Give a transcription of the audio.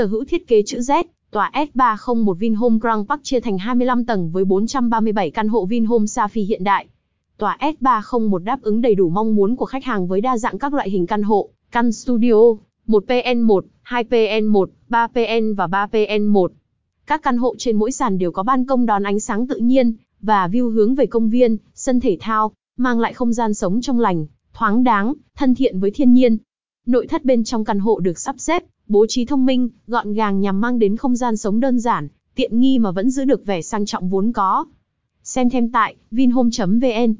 Sở hữu thiết kế chữ Z, tòa S301 Vinhome Grand Park chia thành 25 tầng với 437 căn hộ Vinhome Safi hiện đại. Tòa S301 đáp ứng đầy đủ mong muốn của khách hàng với đa dạng các loại hình căn hộ, căn studio, 1PN1, 2PN1, 3PN và 3PN1. Các căn hộ trên mỗi sàn đều có ban công đón ánh sáng tự nhiên và view hướng về công viên, sân thể thao, mang lại không gian sống trong lành, thoáng đáng, thân thiện với thiên nhiên. Nội thất bên trong căn hộ được sắp xếp, bố trí thông minh, gọn gàng nhằm mang đến không gian sống đơn giản, tiện nghi mà vẫn giữ được vẻ sang trọng vốn có. Xem thêm tại vinhome.vn